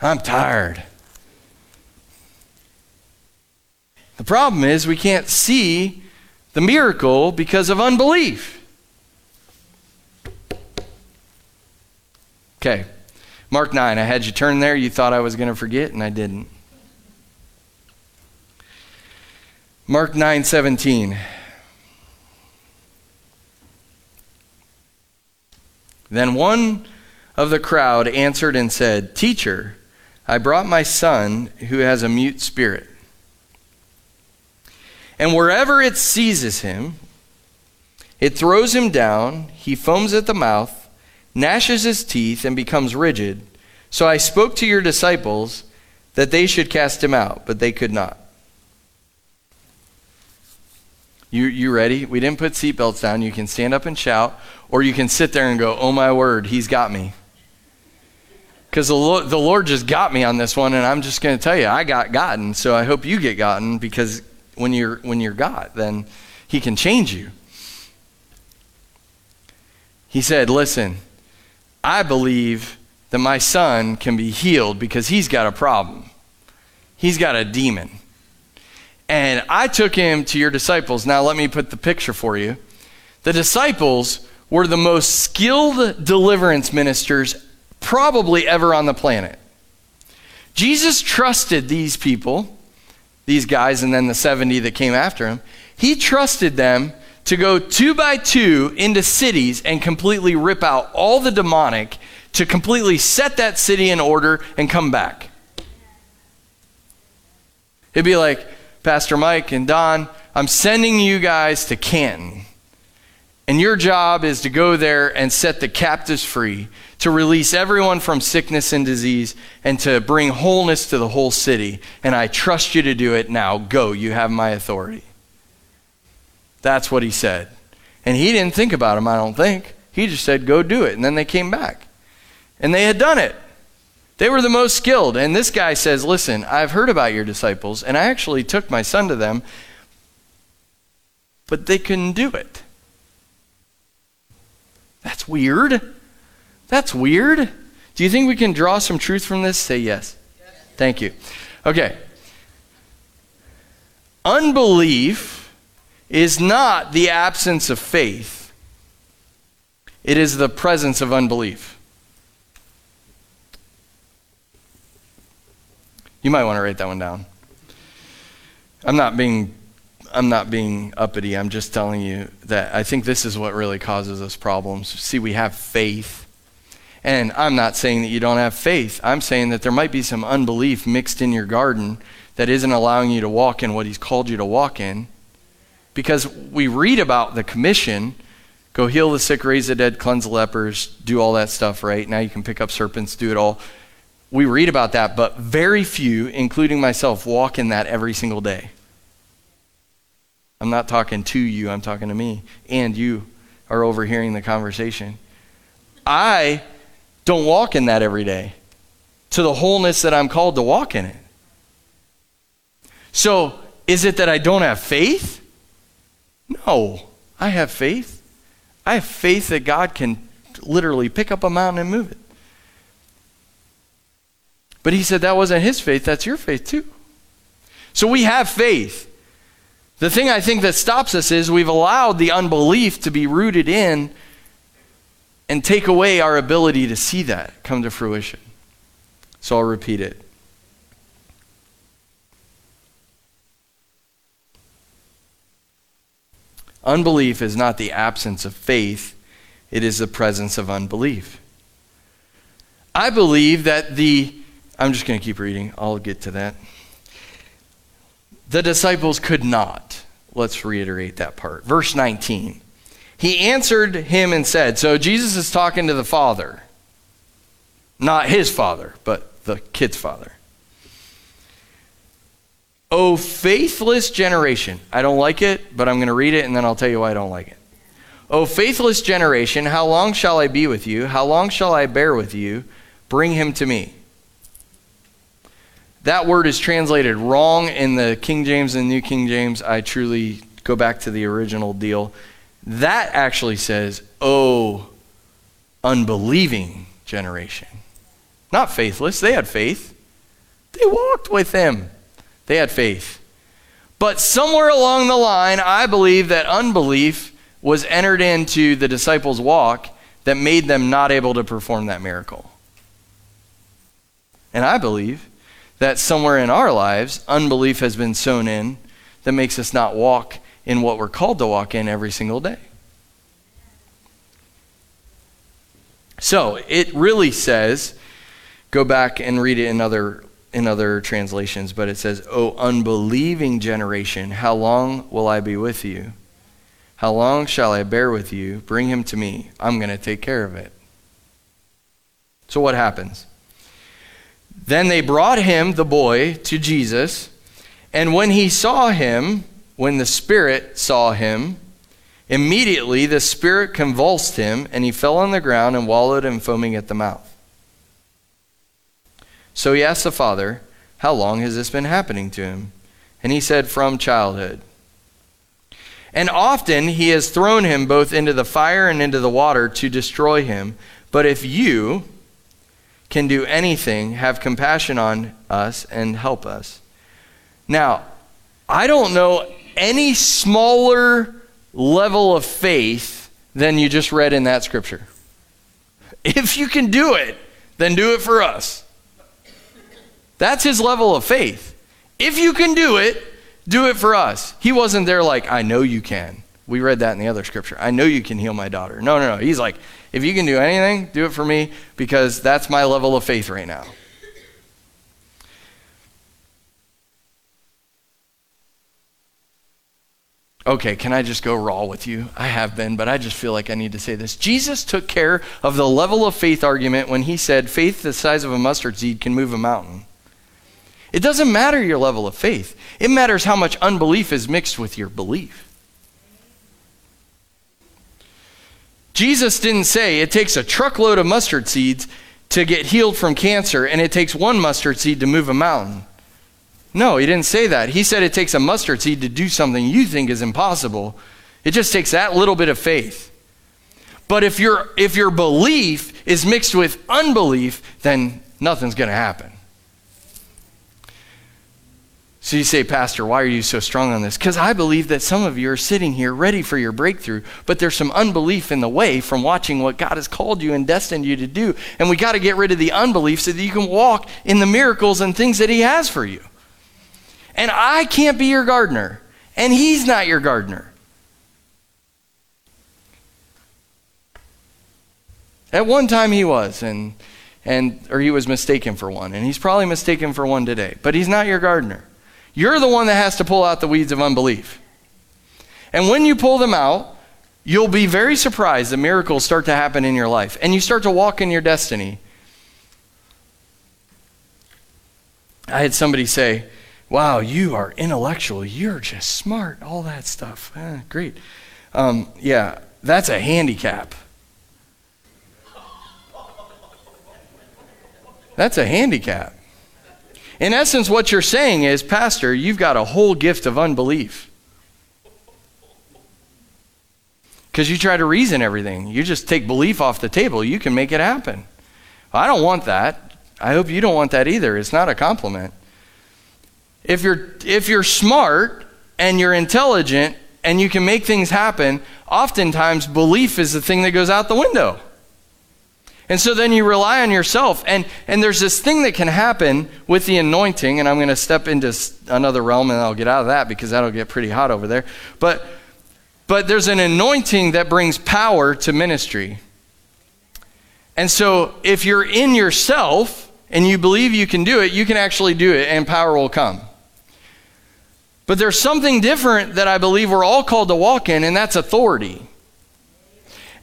I'm tired. The problem is we can't see the miracle because of unbelief. Okay. Mark 9. I had you turn there. You thought I was going to forget, and I didn't. Mark 9 17. Then one of the crowd answered and said, Teacher, I brought my son who has a mute spirit. And wherever it seizes him, it throws him down, he foams at the mouth gnashes his teeth, and becomes rigid. So I spoke to your disciples that they should cast him out, but they could not. You, you ready? We didn't put seatbelts down. You can stand up and shout, or you can sit there and go, Oh my word, he's got me. Because the Lord, the Lord just got me on this one, and I'm just going to tell you, I got gotten. So I hope you get gotten because when you're, when you're got, then he can change you. He said, Listen, I believe that my son can be healed because he's got a problem. He's got a demon. And I took him to your disciples. Now, let me put the picture for you. The disciples were the most skilled deliverance ministers probably ever on the planet. Jesus trusted these people, these guys, and then the 70 that came after him. He trusted them to go two by two into cities and completely rip out all the demonic, to completely set that city in order and come back. It'd be like, Pastor Mike and Don, I'm sending you guys to Canton. And your job is to go there and set the captives free, to release everyone from sickness and disease, and to bring wholeness to the whole city. And I trust you to do it now. Go, you have my authority. That's what he said. And he didn't think about him, I don't think. He just said, go do it. And then they came back. And they had done it. They were the most skilled. And this guy says, Listen, I've heard about your disciples, and I actually took my son to them, but they couldn't do it. That's weird. That's weird. Do you think we can draw some truth from this? Say yes. Thank you. Okay. Unbelief is not the absence of faith, it is the presence of unbelief. You might want to write that one down. I'm not being I'm not being uppity. I'm just telling you that I think this is what really causes us problems. See, we have faith. And I'm not saying that you don't have faith. I'm saying that there might be some unbelief mixed in your garden that isn't allowing you to walk in what he's called you to walk in because we read about the commission go heal the sick, raise the dead, cleanse the lepers, do all that stuff, right? Now you can pick up serpents, do it all. We read about that, but very few, including myself, walk in that every single day. I'm not talking to you, I'm talking to me. And you are overhearing the conversation. I don't walk in that every day to the wholeness that I'm called to walk in it. So, is it that I don't have faith? No, I have faith. I have faith that God can literally pick up a mountain and move it. But he said that wasn't his faith, that's your faith too. So we have faith. The thing I think that stops us is we've allowed the unbelief to be rooted in and take away our ability to see that come to fruition. So I'll repeat it. Unbelief is not the absence of faith, it is the presence of unbelief. I believe that the, I'm just going to keep reading, I'll get to that. The disciples could not. Let's reiterate that part. Verse 19. He answered him and said, So Jesus is talking to the father, not his father, but the kid's father. O faithless generation. I don't like it, but I'm going to read it and then I'll tell you why I don't like it. O faithless generation, how long shall I be with you? How long shall I bear with you? Bring him to me. That word is translated wrong in the King James and New King James. I truly go back to the original deal. That actually says, Oh, unbelieving generation. Not faithless. They had faith, they walked with him, they had faith. But somewhere along the line, I believe that unbelief was entered into the disciples' walk that made them not able to perform that miracle. And I believe that somewhere in our lives, unbelief has been sown in that makes us not walk in what we're called to walk in every single day. So it really says, go back and read it in other in other translations, but it says, "O unbelieving generation, how long will I be with you? How long shall I bear with you? Bring him to me. I'm going to take care of it." So what happens? Then they brought him, the boy, to Jesus, and when he saw him, when the Spirit saw him, immediately the Spirit convulsed him, and he fell on the ground and wallowed and foaming at the mouth. So he asked the father, How long has this been happening to him? And he said, From childhood. And often he has thrown him both into the fire and into the water to destroy him. But if you can do anything, have compassion on us and help us. Now, I don't know any smaller level of faith than you just read in that scripture. If you can do it, then do it for us. That's his level of faith. If you can do it, do it for us. He wasn't there like, I know you can. We read that in the other scripture. I know you can heal my daughter. No, no, no. He's like, if you can do anything, do it for me because that's my level of faith right now. Okay, can I just go raw with you? I have been, but I just feel like I need to say this. Jesus took care of the level of faith argument when he said faith the size of a mustard seed can move a mountain. It doesn't matter your level of faith, it matters how much unbelief is mixed with your belief. Jesus didn't say it takes a truckload of mustard seeds to get healed from cancer and it takes one mustard seed to move a mountain. No, he didn't say that. He said it takes a mustard seed to do something you think is impossible. It just takes that little bit of faith. But if your if your belief is mixed with unbelief, then nothing's going to happen. So you say, Pastor, why are you so strong on this? Because I believe that some of you are sitting here ready for your breakthrough, but there's some unbelief in the way from watching what God has called you and destined you to do. And we got to get rid of the unbelief so that you can walk in the miracles and things that He has for you. And I can't be your gardener, and he's not your gardener. At one time he was, and and or he was mistaken for one, and he's probably mistaken for one today. But he's not your gardener. You're the one that has to pull out the weeds of unbelief. And when you pull them out, you'll be very surprised that miracles start to happen in your life, and you start to walk in your destiny. I had somebody say, wow, you are intellectual, you're just smart, all that stuff. Eh, great. Um, yeah, that's a handicap. That's a handicap. In essence, what you're saying is, Pastor, you've got a whole gift of unbelief. Because you try to reason everything. You just take belief off the table. You can make it happen. I don't want that. I hope you don't want that either. It's not a compliment. If you're, if you're smart and you're intelligent and you can make things happen, oftentimes belief is the thing that goes out the window. And so then you rely on yourself. And, and there's this thing that can happen with the anointing, and I'm going to step into another realm and I'll get out of that because that'll get pretty hot over there. But but there's an anointing that brings power to ministry. And so if you're in yourself and you believe you can do it, you can actually do it and power will come. But there's something different that I believe we're all called to walk in, and that's authority.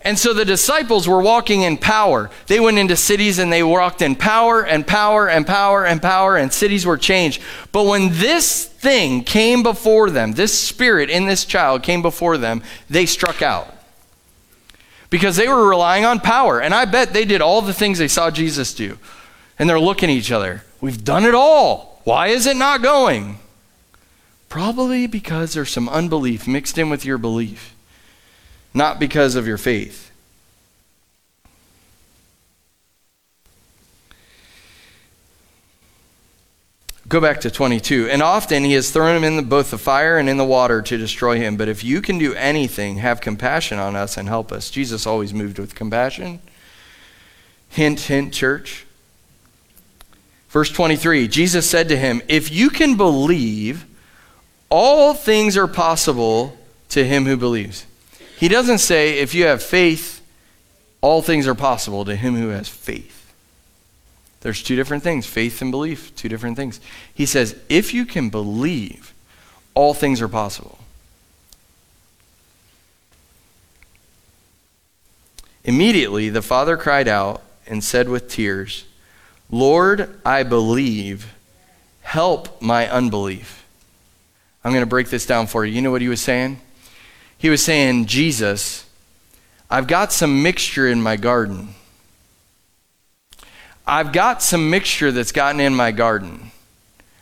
And so the disciples were walking in power. They went into cities and they walked in power and power and power and power, and cities were changed. But when this thing came before them, this spirit in this child came before them, they struck out. Because they were relying on power. And I bet they did all the things they saw Jesus do. And they're looking at each other. We've done it all. Why is it not going? Probably because there's some unbelief mixed in with your belief not because of your faith. Go back to 22. And often he has thrown him in the, both the fire and in the water to destroy him. But if you can do anything, have compassion on us and help us. Jesus always moved with compassion. Hint, hint, church. Verse 23 Jesus said to him, If you can believe, all things are possible to him who believes. He doesn't say, if you have faith, all things are possible to him who has faith. There's two different things faith and belief, two different things. He says, if you can believe, all things are possible. Immediately, the father cried out and said with tears, Lord, I believe. Help my unbelief. I'm going to break this down for you. You know what he was saying? He was saying, Jesus, I've got some mixture in my garden. I've got some mixture that's gotten in my garden.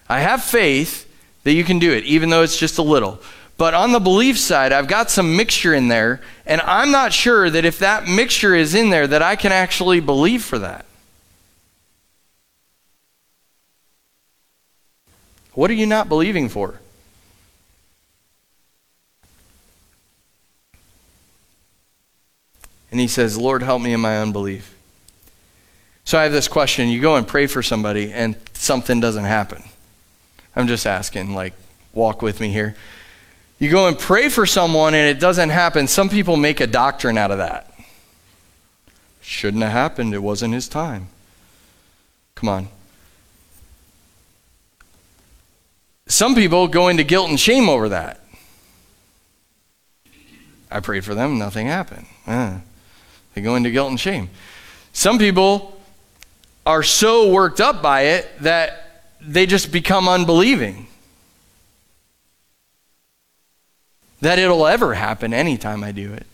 I have faith that you can do it, even though it's just a little. But on the belief side, I've got some mixture in there, and I'm not sure that if that mixture is in there, that I can actually believe for that. What are you not believing for? And he says, Lord, help me in my unbelief. So I have this question. You go and pray for somebody, and something doesn't happen. I'm just asking, like, walk with me here. You go and pray for someone, and it doesn't happen. Some people make a doctrine out of that. Shouldn't have happened. It wasn't his time. Come on. Some people go into guilt and shame over that. I prayed for them, nothing happened. Uh. They go into guilt and shame. Some people are so worked up by it that they just become unbelieving. That it'll ever happen anytime I do it.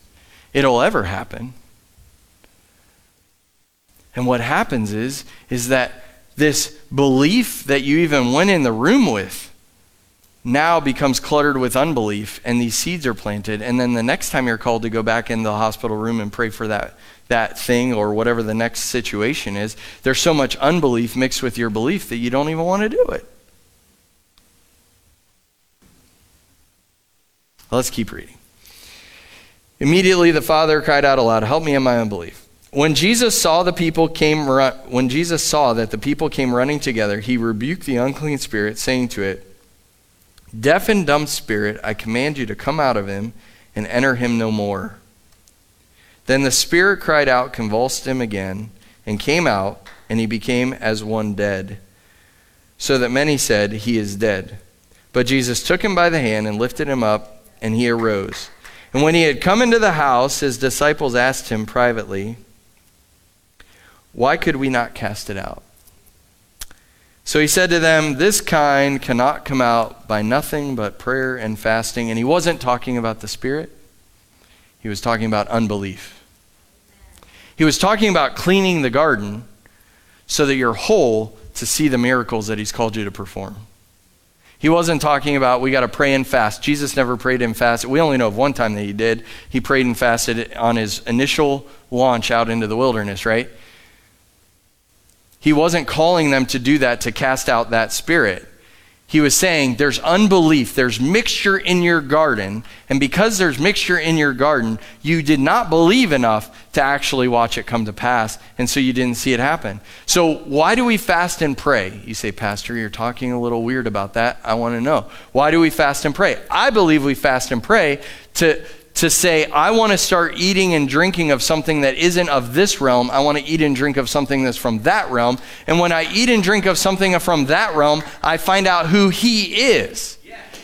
It'll ever happen. And what happens is is that this belief that you even went in the room with now becomes cluttered with unbelief and these seeds are planted. And then the next time you're called to go back in the hospital room and pray for that that thing or whatever the next situation is there's so much unbelief mixed with your belief that you don't even want to do it. Let's keep reading. Immediately the father cried out aloud help me in my unbelief. When jesus saw the people came when jesus saw that the people came running together he rebuked the unclean spirit saying to it Deaf and dumb spirit, I command you to come out of him and enter him no more. Then the spirit cried out, convulsed him again, and came out, and he became as one dead. So that many said, He is dead. But Jesus took him by the hand and lifted him up, and he arose. And when he had come into the house, his disciples asked him privately, Why could we not cast it out? So he said to them, This kind cannot come out by nothing but prayer and fasting. And he wasn't talking about the Spirit, he was talking about unbelief. He was talking about cleaning the garden so that you're whole to see the miracles that he's called you to perform. He wasn't talking about we got to pray and fast. Jesus never prayed and fasted. We only know of one time that he did. He prayed and fasted on his initial launch out into the wilderness, right? He wasn't calling them to do that to cast out that spirit. He was saying there's unbelief, there's mixture in your garden, and because there's mixture in your garden, you did not believe enough to actually watch it come to pass, and so you didn't see it happen. So, why do we fast and pray? You say, Pastor, you're talking a little weird about that. I want to know. Why do we fast and pray? I believe we fast and pray to to say, I want to start eating and drinking of something that isn't of this realm. I want to eat and drink of something that's from that realm. And when I eat and drink of something from that realm, I find out who He is.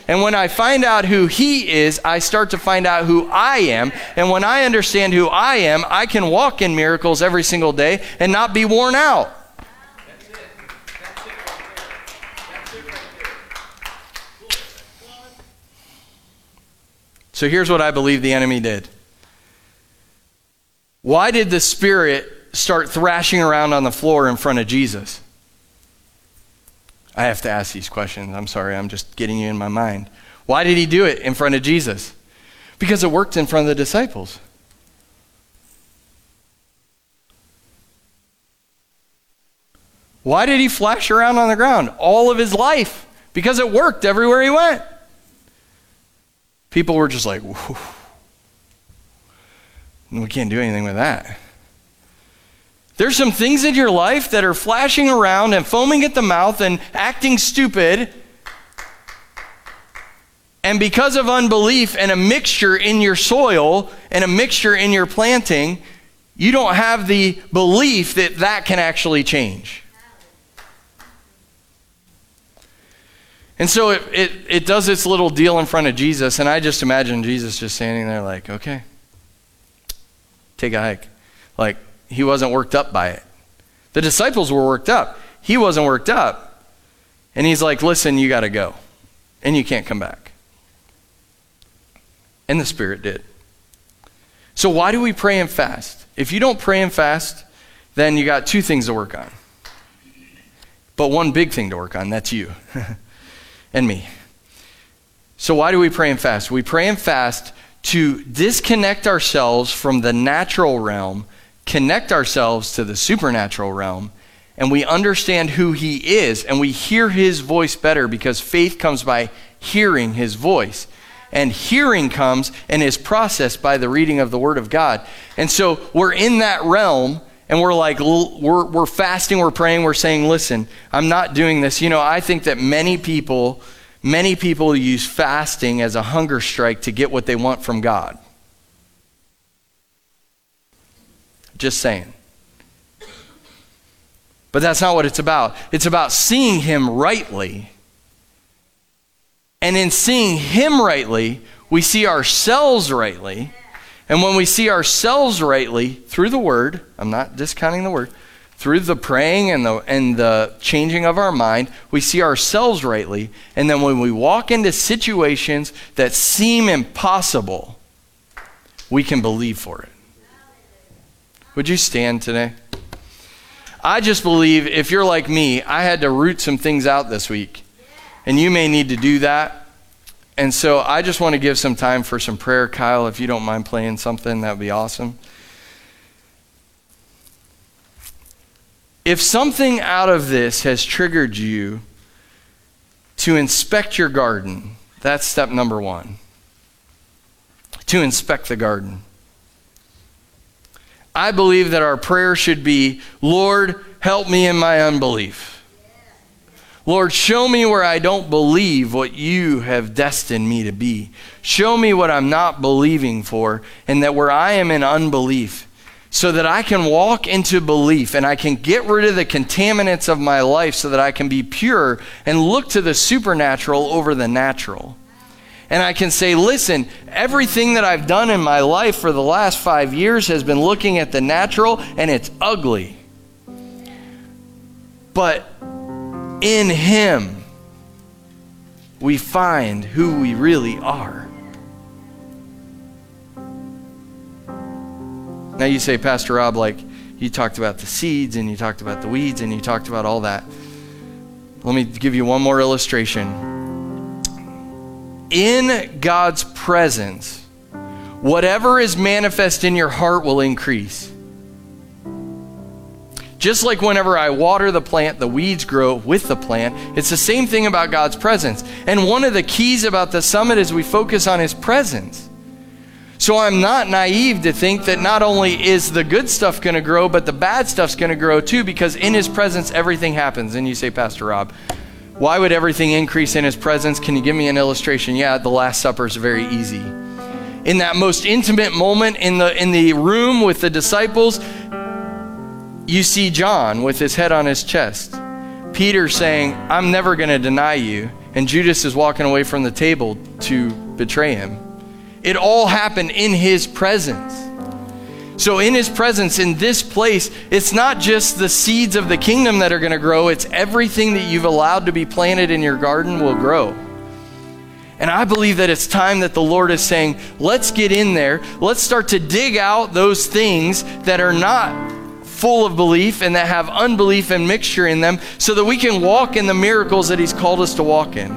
And when I find out who He is, I start to find out who I am. And when I understand who I am, I can walk in miracles every single day and not be worn out. So here's what I believe the enemy did. Why did the Spirit start thrashing around on the floor in front of Jesus? I have to ask these questions. I'm sorry, I'm just getting you in my mind. Why did he do it in front of Jesus? Because it worked in front of the disciples. Why did he flash around on the ground all of his life? Because it worked everywhere he went. People were just like, we can't do anything with that. There's some things in your life that are flashing around and foaming at the mouth and acting stupid. And because of unbelief and a mixture in your soil and a mixture in your planting, you don't have the belief that that can actually change. And so it, it, it does its little deal in front of Jesus, and I just imagine Jesus just standing there, like, okay, take a hike. Like, he wasn't worked up by it. The disciples were worked up. He wasn't worked up. And he's like, listen, you got to go. And you can't come back. And the Spirit did. So, why do we pray and fast? If you don't pray and fast, then you got two things to work on. But one big thing to work on that's you and me. So, why do we pray and fast? We pray and fast to disconnect ourselves from the natural realm connect ourselves to the supernatural realm and we understand who he is and we hear his voice better because faith comes by hearing his voice and hearing comes and is processed by the reading of the word of god and so we're in that realm and we're like we're, we're fasting we're praying we're saying listen i'm not doing this you know i think that many people many people use fasting as a hunger strike to get what they want from god Just saying. But that's not what it's about. It's about seeing Him rightly. And in seeing Him rightly, we see ourselves rightly. And when we see ourselves rightly through the Word, I'm not discounting the Word, through the praying and the, and the changing of our mind, we see ourselves rightly. And then when we walk into situations that seem impossible, we can believe for it. Would you stand today? I just believe if you're like me, I had to root some things out this week. And you may need to do that. And so I just want to give some time for some prayer. Kyle, if you don't mind playing something, that would be awesome. If something out of this has triggered you to inspect your garden, that's step number one. To inspect the garden. I believe that our prayer should be Lord, help me in my unbelief. Lord, show me where I don't believe what you have destined me to be. Show me what I'm not believing for, and that where I am in unbelief, so that I can walk into belief and I can get rid of the contaminants of my life so that I can be pure and look to the supernatural over the natural and I can say, listen, everything that I've done in my life for the last five years has been looking at the natural and it's ugly. But in Him, we find who we really are. Now you say, Pastor Rob, like you talked about the seeds and you talked about the weeds and you talked about all that. Let me give you one more illustration in God's presence, whatever is manifest in your heart will increase. Just like whenever I water the plant, the weeds grow with the plant. It's the same thing about God's presence. And one of the keys about the summit is we focus on His presence. So I'm not naive to think that not only is the good stuff going to grow, but the bad stuff's going to grow too, because in His presence, everything happens. And you say, Pastor Rob, why would everything increase in his presence? Can you give me an illustration? Yeah, the Last Supper is very easy. in that most intimate moment in the, in the room with the disciples, you see John with his head on his chest. Peter saying, I'm never going to deny you. And Judas is walking away from the table to betray him. It all happened in his presence. So, in his presence, in this place, it's not just the seeds of the kingdom that are going to grow, it's everything that you've allowed to be planted in your garden will grow. And I believe that it's time that the Lord is saying, let's get in there. Let's start to dig out those things that are not full of belief and that have unbelief and mixture in them so that we can walk in the miracles that He's called us to walk in.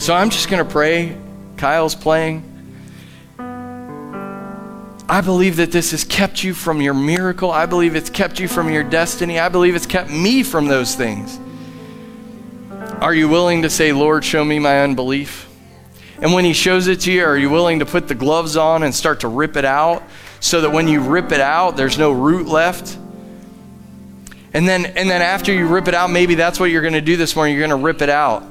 So I'm just going to pray. Kyle's playing. I believe that this has kept you from your miracle. I believe it's kept you from your destiny. I believe it's kept me from those things. Are you willing to say, Lord, show me my unbelief? And when He shows it to you, are you willing to put the gloves on and start to rip it out so that when you rip it out, there's no root left? And then, and then after you rip it out, maybe that's what you're going to do this morning. You're going to rip it out.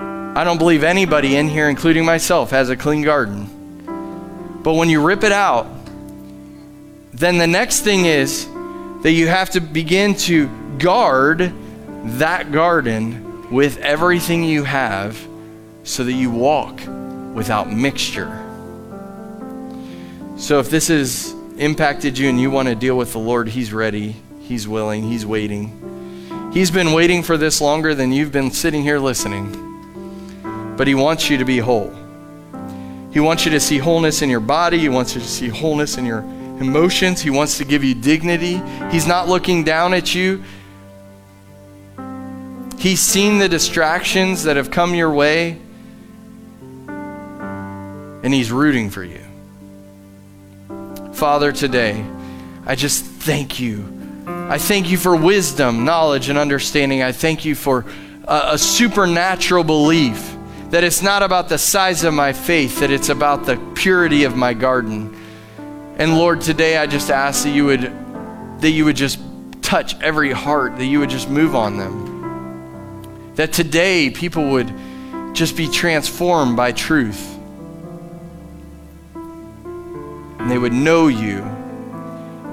I don't believe anybody in here, including myself, has a clean garden. But when you rip it out, then the next thing is that you have to begin to guard that garden with everything you have so that you walk without mixture. So if this has impacted you and you want to deal with the Lord, He's ready, He's willing, He's waiting. He's been waiting for this longer than you've been sitting here listening. But He wants you to be whole. He wants you to see wholeness in your body, He wants you to see wholeness in your emotions, He wants to give you dignity. He's not looking down at you. He's seen the distractions that have come your way, and He's rooting for you. Father, today, I just thank you. I thank you for wisdom, knowledge, and understanding. I thank you for a, a supernatural belief that it's not about the size of my faith, that it's about the purity of my garden. And Lord, today I just ask that you would that you would just touch every heart, that you would just move on them. That today people would just be transformed by truth. And they would know you.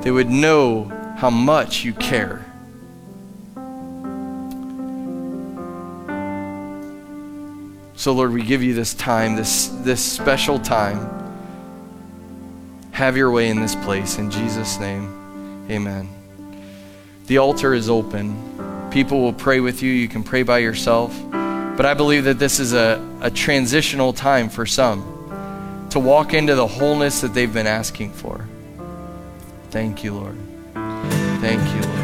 They would know how much you care. So, Lord, we give you this time, this, this special time. Have your way in this place. In Jesus' name, amen. The altar is open. People will pray with you. You can pray by yourself. But I believe that this is a, a transitional time for some to walk into the wholeness that they've been asking for. Thank you, Lord. Thank you, Lord.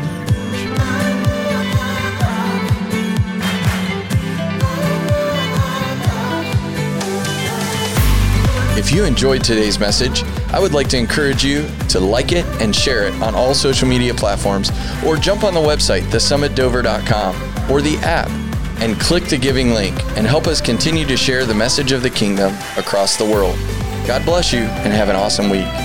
If you enjoyed today's message, I would like to encourage you to like it and share it on all social media platforms or jump on the website, thesummitdover.com or the app and click the giving link and help us continue to share the message of the kingdom across the world. God bless you and have an awesome week.